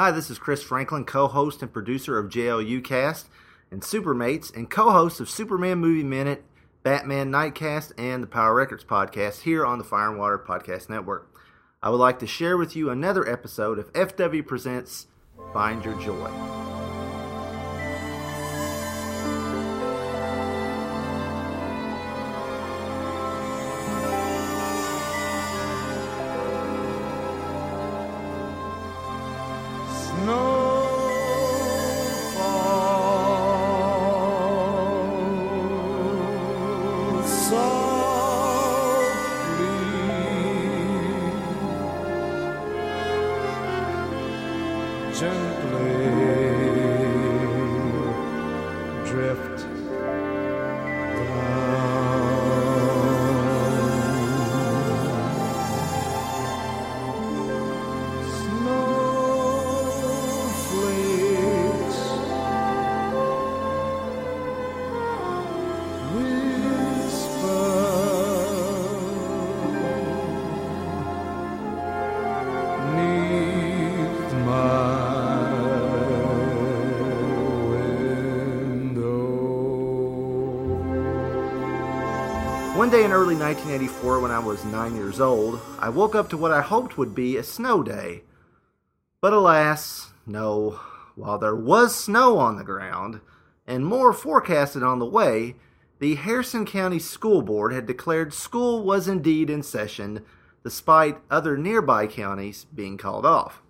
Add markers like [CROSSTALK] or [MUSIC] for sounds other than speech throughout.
Hi, this is Chris Franklin, co host and producer of JLU Cast and Supermates, and co host of Superman Movie Minute, Batman Nightcast, and the Power Records podcast here on the Fire and Water Podcast Network. I would like to share with you another episode of FW Presents Find Your Joy. One day in early 1984, when I was nine years old, I woke up to what I hoped would be a snow day. But alas, no. While there was snow on the ground, and more forecasted on the way, the Harrison County School Board had declared school was indeed in session, despite other nearby counties being called off.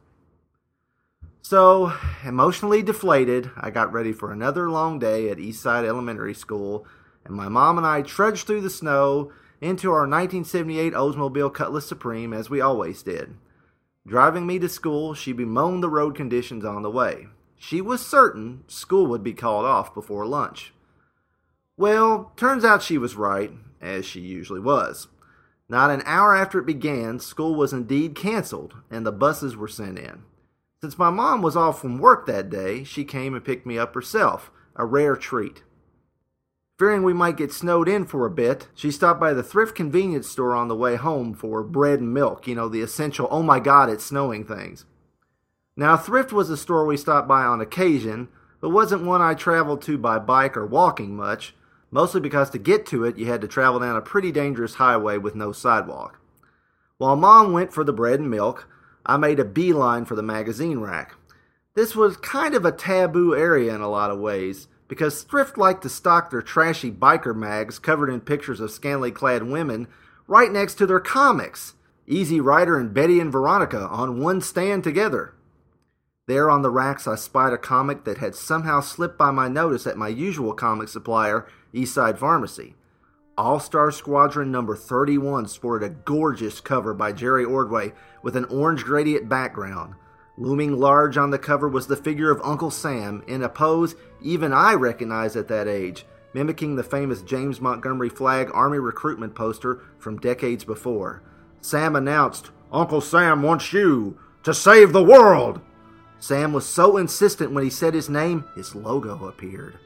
So, emotionally deflated, I got ready for another long day at Eastside Elementary School and my mom and I trudged through the snow into our 1978 Oldsmobile Cutlass Supreme as we always did. Driving me to school, she bemoaned the road conditions on the way. She was certain school would be called off before lunch. Well, turns out she was right, as she usually was. Not an hour after it began, school was indeed canceled and the buses were sent in. Since my mom was off from work that day, she came and picked me up herself, a rare treat. Fearing we might get snowed in for a bit, she stopped by the thrift convenience store on the way home for bread and milk, you know, the essential, oh my god, it's snowing things. Now, thrift was a store we stopped by on occasion, but wasn't one I traveled to by bike or walking much, mostly because to get to it you had to travel down a pretty dangerous highway with no sidewalk. While Mom went for the bread and milk, I made a beeline for the magazine rack. This was kind of a taboo area in a lot of ways, because thrift like to stock their trashy biker mags covered in pictures of scantily clad women right next to their comics. Easy Rider and Betty and Veronica on one stand together. There on the racks, I spied a comic that had somehow slipped by my notice at my usual comic supplier, Eastside Pharmacy. All Star Squadron number 31 sported a gorgeous cover by Jerry Ordway with an orange gradient background. Looming large on the cover was the figure of Uncle Sam in a pose even I recognized at that age, mimicking the famous James Montgomery Flagg Army recruitment poster from decades before. Sam announced, Uncle Sam wants you to save the world! Sam was so insistent when he said his name, his logo appeared.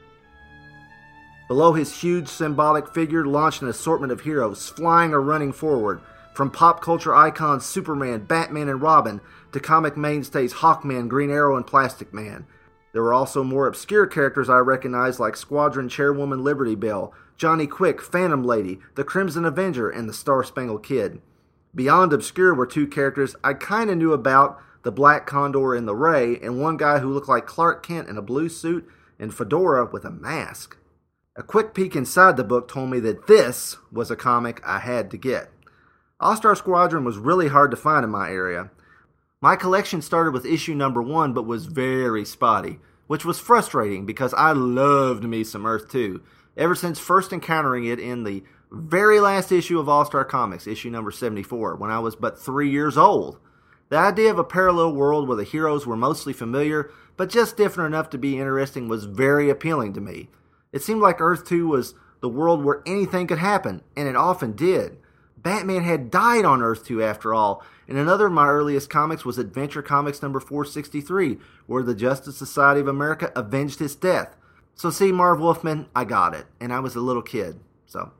Below his huge symbolic figure launched an assortment of heroes, flying or running forward, from pop culture icons Superman, Batman, and Robin to comic mainstays Hawkman, Green Arrow, and Plastic Man. There were also more obscure characters I recognized like Squadron Chairwoman Liberty Bell, Johnny Quick, Phantom Lady, the Crimson Avenger, and the Star Spangled Kid. Beyond obscure were two characters I kinda knew about the Black Condor and the Ray, and one guy who looked like Clark Kent in a blue suit and fedora with a mask. A quick peek inside the book told me that this was a comic I had to get. All Star Squadron was really hard to find in my area. My collection started with issue number one, but was very spotty, which was frustrating because I loved me some Earth 2 ever since first encountering it in the very last issue of All Star Comics, issue number 74, when I was but three years old. The idea of a parallel world where the heroes were mostly familiar, but just different enough to be interesting, was very appealing to me. It seemed like Earth 2 was the world where anything could happen, and it often did. Batman had died on Earth 2 after all, and another of my earliest comics was Adventure Comics number 463, where the Justice Society of America avenged his death. So see, Marv Wolfman, I got it, and I was a little kid. So,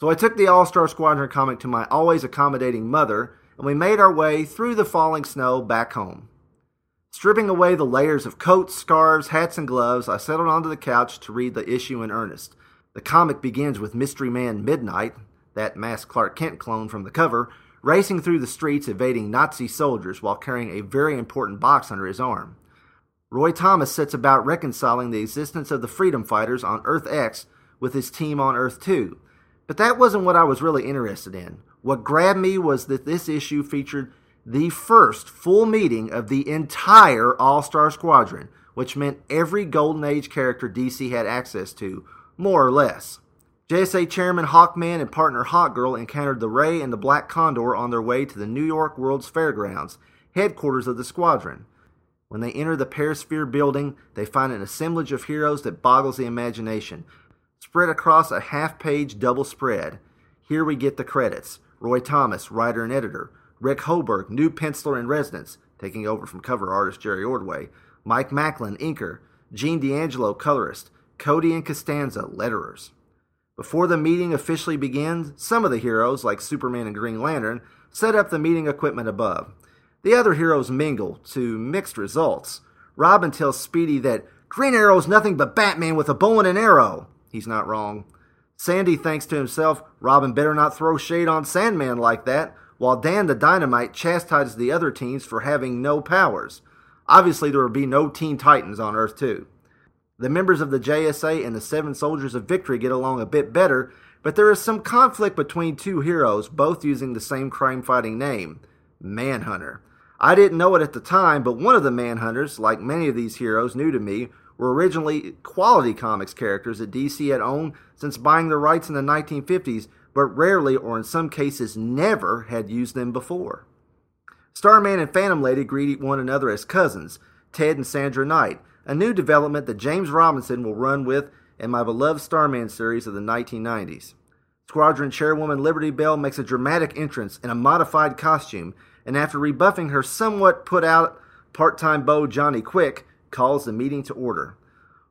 so I took the All Star Squadron comic to my always accommodating mother, and we made our way through the falling snow back home. Stripping away the layers of coats, scarves, hats, and gloves, I settled onto the couch to read the issue in earnest. The comic begins with Mystery Man Midnight, that masked Clark Kent clone from the cover, racing through the streets evading Nazi soldiers while carrying a very important box under his arm. Roy Thomas sets about reconciling the existence of the Freedom Fighters on Earth X with his team on Earth 2. But that wasn't what I was really interested in. What grabbed me was that this issue featured the first full meeting of the entire All Star Squadron, which meant every Golden Age character DC had access to, more or less. JSA Chairman Hawkman and partner Hawkgirl encountered the Ray and the Black Condor on their way to the New York World's Fairgrounds, headquarters of the squadron. When they enter the Perisphere building, they find an assemblage of heroes that boggles the imagination, spread across a half page double spread. Here we get the credits Roy Thomas, writer and editor, Rick Hoberg, new penciler in residence, taking over from cover artist Jerry Ordway, Mike Machlan, inker, Gene D'Angelo, colorist, Cody and Costanza, letterers. Before the meeting officially begins, some of the heroes, like Superman and Green Lantern, set up the meeting equipment above. The other heroes mingle, to mixed results. Robin tells Speedy that Green Arrow is nothing but Batman with a bow and an arrow. He's not wrong. Sandy thinks to himself, Robin better not throw shade on Sandman like that, while Dan the Dynamite chastises the other teens for having no powers. Obviously, there will be no Teen Titans on Earth 2. The members of the JSA and the Seven Soldiers of Victory get along a bit better, but there is some conflict between two heroes, both using the same crime fighting name Manhunter. I didn't know it at the time, but one of the Manhunters, like many of these heroes new to me, were originally quality comics characters that DC had owned since buying the rights in the 1950s, but rarely or in some cases never had used them before. Starman and Phantom Lady greet one another as cousins, Ted and Sandra Knight, a new development that James Robinson will run with in my beloved Starman series of the 1990s. Squadron Chairwoman Liberty Bell makes a dramatic entrance in a modified costume, and after rebuffing her somewhat put out part time beau Johnny Quick, calls the meeting to order.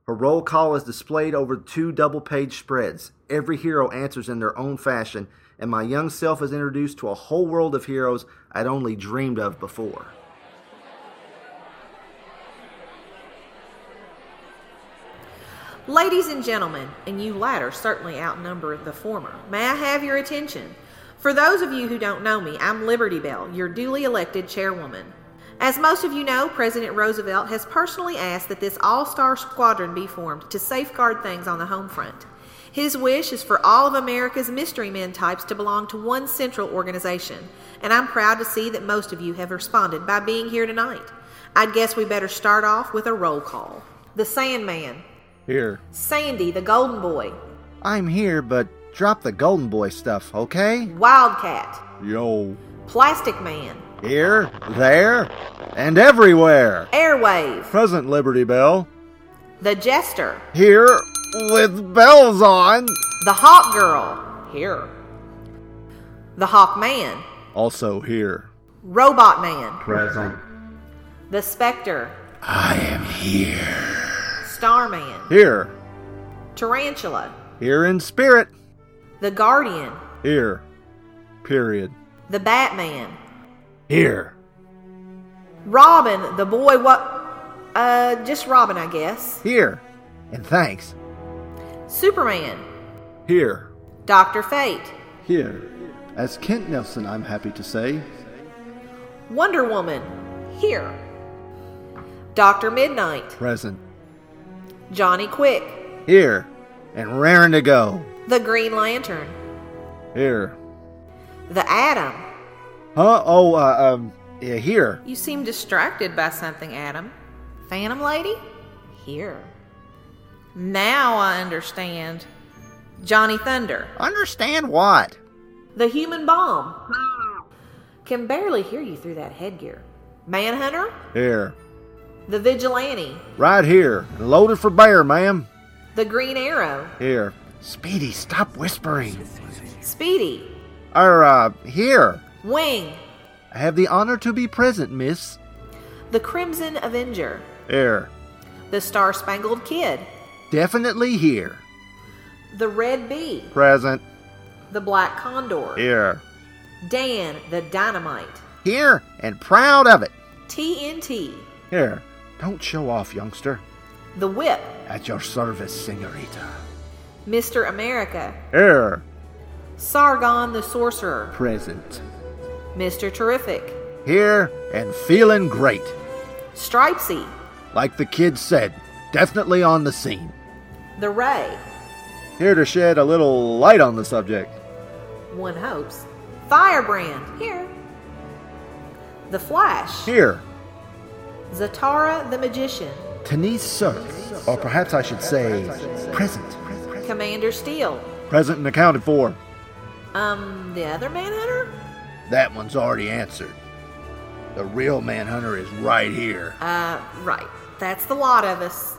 Her roll call is displayed over two double page spreads. Every hero answers in their own fashion, and my young self is introduced to a whole world of heroes I'd only dreamed of before. Ladies and gentlemen, and you latter certainly outnumber the former, may I have your attention? For those of you who don't know me, I'm Liberty Bell, your duly elected chairwoman. As most of you know, President Roosevelt has personally asked that this all star squadron be formed to safeguard things on the home front. His wish is for all of America's mystery men types to belong to one central organization, and I'm proud to see that most of you have responded by being here tonight. I'd guess we better start off with a roll call. The Sandman, Here. Sandy, the Golden Boy, I'm here, but drop the Golden Boy stuff, okay? Wildcat, Yo. Plastic Man, Here, there, and everywhere. Airwave, Present Liberty Bell. The Jester, Here, with bells on. The Hawk Girl, here. The Hawk Man, Also here. Robot Man, Present. The Spectre, I am here. Starman, Here. Tarantula, Here in spirit. The Guardian, Here. Period. The Batman, Here. Robin, the boy what uh just Robin, I guess. Here. And thanks. Superman, Here. Doctor Fate, Here. As Kent Nelson, I'm happy to say. Wonder Woman, here. Doctor Midnight, Present. Johnny Quick, Here. And raring to go. The Green Lantern, Here. The Atom. Huh? Oh, uh, um, yeah, here. You seem distracted by something, Atom. Phantom Lady? Here. Now I understand. Johnny Thunder, Understand what? the human bomb. Can barely hear you through that headgear. Manhunter, Here. The vigilante, Right here. And loaded for bear, ma'am. the green arrow, Here. Speedy, stop whispering. Speedy, Er, uh, here. Wing, I have the honor to be present, miss. the crimson avenger, Here. the star spangled kid, Definitely here. the red bee, Present. the black condor, Here. Dan the dynamite, Here and proud of it. TNT, Here, don't show off, youngster. The Whip, At your service, senorita. Mr. America, Here, Sargon the Sorcerer, present. Mr. Terrific, Here and feeling great. Stripesy, Like the kid said, definitely on the scene. The Ray, Here to shed a little light on the subject. one hopes, Firebrand, here, The Flash, Here, Zatara the Magician, Denise Sir, or perhaps I should say, present. Commander Steel, Present and accounted for. um, the other Manhunter? That one's already answered. The real manhunter is right here. Uh, right. That's the lot of us.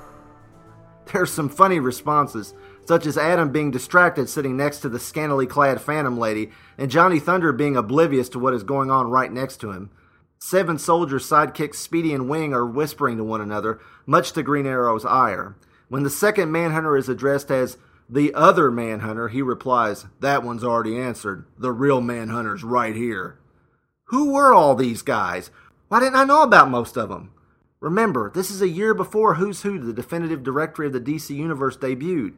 There's some funny responses, such as Atom being distracted sitting next to the scantily clad Phantom Lady, and Johnny Thunder being oblivious to what is going on right next to him. Seven soldiers, sidekicks Speedy and Wing are whispering to one another, much to Green Arrow's ire. When the second Manhunter is addressed as the other Manhunter, he replies, That one's already answered. The real Manhunter's right here. Who were all these guys? Why didn't I know about most of them? Remember, this is a year before Who's Who, the definitive directory of the DC Universe, debuted.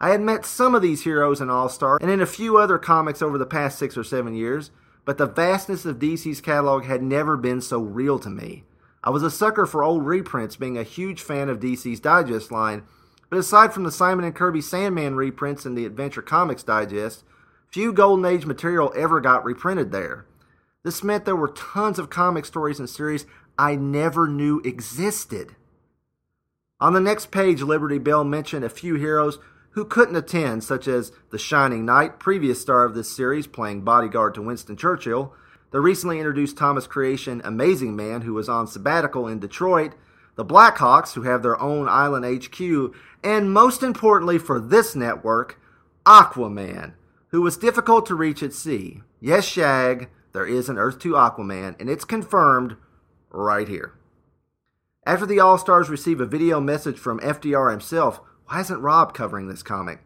I had met some of these heroes in All Star and in a few other comics over the past six or seven years, but the vastness of DC's catalog had never been so real to me. I was a sucker for old reprints, being a huge fan of DC's Digest line, but aside from the Simon and Kirby Sandman reprints and the Adventure Comics Digest, few Golden Age material ever got reprinted there. This meant there were tons of comic stories and series I never knew existed. On the next page, Liberty Bell mentioned a few heroes who couldn't attend, such as the Shining Knight, previous star of this series, playing bodyguard to Winston Churchill, the recently introduced Thomas Creation Amazing Man, who was on sabbatical in Detroit, the Blackhawks, who have their own island HQ, and most importantly for this network, Aquaman, who was difficult to reach at sea. Yes, Shag, there is an Earth 2 Aquaman, and it's confirmed right here. After the All Stars receive a video message from FDR himself, why isn't Rob covering this comic?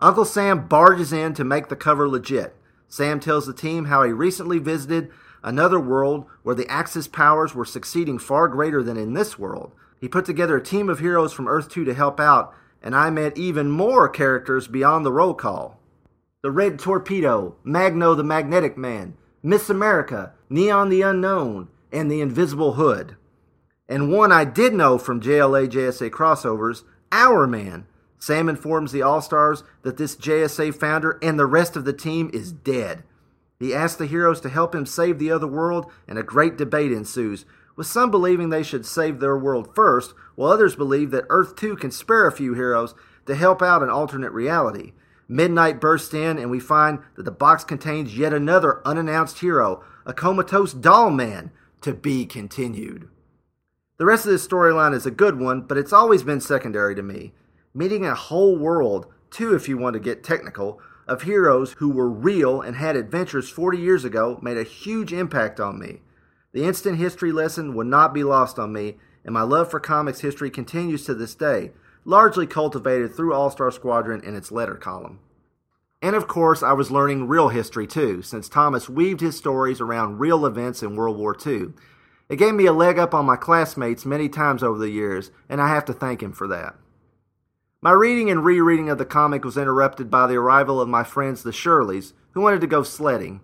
Uncle Sam barges in to make the cover legit. Sam tells the team how he recently visited another world where the Axis powers were succeeding far greater than in this world. He put together a team of heroes from Earth 2 to help out, and I met even more characters beyond the roll call. The Red Torpedo, Magno the Magnetic Man, Miss America, Neon the Unknown, and the Invisible Hood. And one I did know from JLA JSA crossovers, Hourman. Sam informs the All Stars that this JSA founder and the rest of the team is dead. He asks the heroes to help him save the other world, and a great debate ensues, with some believing they should save their world first, while others believe that Earth 2 can spare a few heroes to help out an alternate reality. Midnight bursts in, and we find that the box contains yet another unannounced hero, a comatose doll man, to be continued. The rest of this storyline is a good one, but it's always been secondary to me. Meeting a whole world, too, if you want to get technical, of heroes who were real and had adventures 40 years ago made a huge impact on me. The instant history lesson would not be lost on me, and my love for comics history continues to this day, largely cultivated through All Star Squadron and its letter column. And of course, I was learning real history too, since Thomas weaved his stories around real events in World War II. It gave me a leg up on my classmates many times over the years, and I have to thank him for that. My reading and rereading of the comic was interrupted by the arrival of my friends the Shirleys, who wanted to go sledding.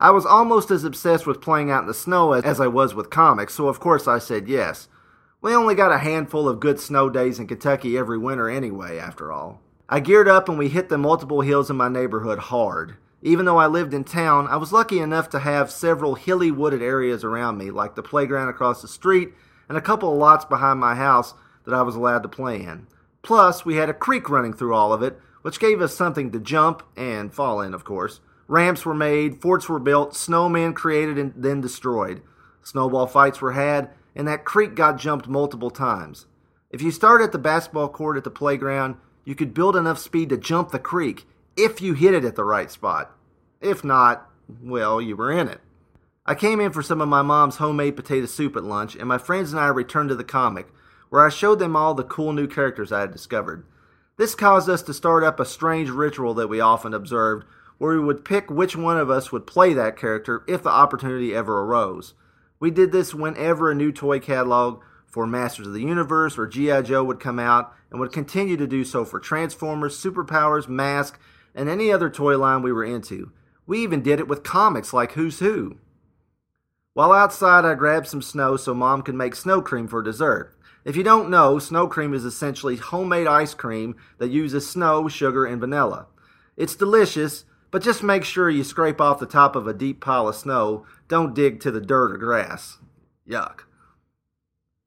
I was almost as obsessed with playing out in the snow as, as I was with comics, so of course I said yes. We only got a handful of good snow days in Kentucky every winter anyway, after all. I geared up and we hit the multiple hills in my neighborhood hard. Even though I lived in town, I was lucky enough to have several hilly wooded areas around me, like the playground across the street and a couple of lots behind my house that I was allowed to play in. Plus, we had a creek running through all of it, which gave us something to jump and fall in, of course. Ramps were made, forts were built, snowmen created and then destroyed. Snowball fights were had, and that creek got jumped multiple times. If you started at the basketball court at the playground, you could build enough speed to jump the creek if you hit it at the right spot. If not, well, you were in it. I came in for some of my mom's homemade potato soup at lunch, and my friends and I returned to the comic, where I showed them all the cool new characters I had discovered. This caused us to start up a strange ritual that we often observed, where we would pick which one of us would play that character if the opportunity ever arose. We did this whenever a new toy catalog for Masters of the Universe or G.I. Joe would come out and would continue to do so for Transformers, Superpowers, Mask, and any other toy line we were into. We even did it with comics like Who's Who. While outside, I grabbed some snow so mom could make snow cream for dessert. If you don't know, snow cream is essentially homemade ice cream that uses snow, sugar, and vanilla. It's delicious, but just make sure you scrape off the top of a deep pile of snow. Don't dig to the dirt or grass. Yuck.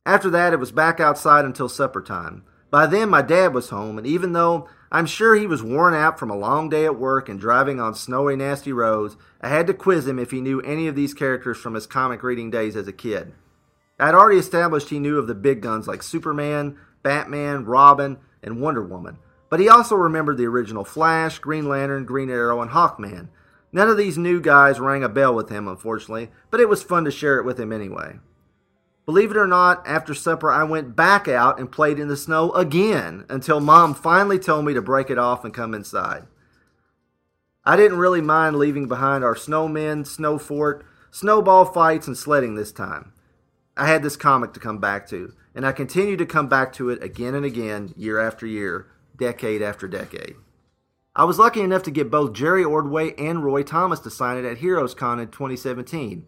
After that, it was back outside until supper time. By then, my dad was home, and even though I'm sure he was worn out from a long day at work and driving on snowy, nasty roads, I had to quiz him if he knew any of these characters from his comic reading days as a kid. I'd already established he knew of the big guns like Superman, Batman, Robin, and Wonder Woman, but he also remembered the original Flash, Green Lantern, Green Arrow, and Hawkman. None of these new guys rang a bell with him, unfortunately, but it was fun to share it with him anyway. Believe it or not, after supper, I went back out and played in the snow again until mom finally told me to break it off and come inside. I didn't really mind leaving behind our snowmen, snow fort, snowball fights, and sledding this time. I had this comic to come back to, and I continued to come back to it again and again, year after year, decade after decade. I was lucky enough to get both Jerry Ordway and Roy Thomas to sign it at Heroes Con in 2017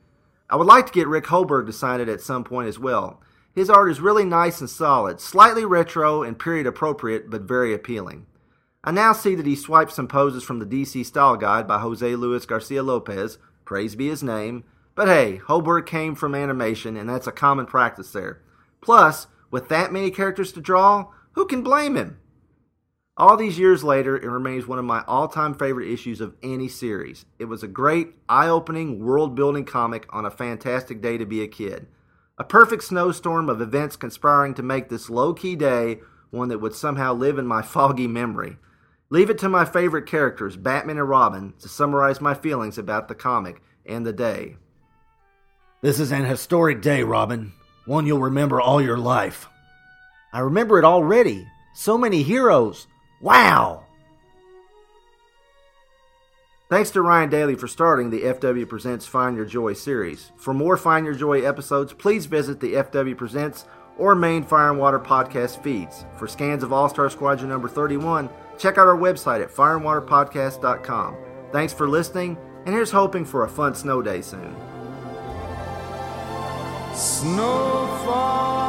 I would like to get Rick Hoberg to sign it at some point as well. His art is really nice and solid, slightly retro and period appropriate, but very appealing. I now see that he swiped some poses from the DC Style Guide by Jose Luis Garcia Lopez, praise be his name. But hey, Holberg came from animation, and that's a common practice there. Plus, with that many characters to draw, who can blame him? All these years later, it remains one of my all time favorite issues of any series. It was a great, eye opening, world building comic on a fantastic day to be a kid. A perfect snowstorm of events conspiring to make this low key day one that would somehow live in my [LAUGHS] foggy memory. Leave it to my favorite characters, Batman and Robin, to summarize my feelings about the comic and the day. This is an historic day, Robin. One you'll remember all your life. I remember it already. So many heroes. Wow! Thanks to Ryan Daly for starting the FW Presents Find Your Joy series. For more Find Your Joy episodes, please visit the FW Presents or main Fire and Water podcast feeds. For scans of All Star Squadron number 31, check out our website at fireandwaterpodcast.com. Thanks for listening, and here's hoping for a fun snow day soon. Snowfall.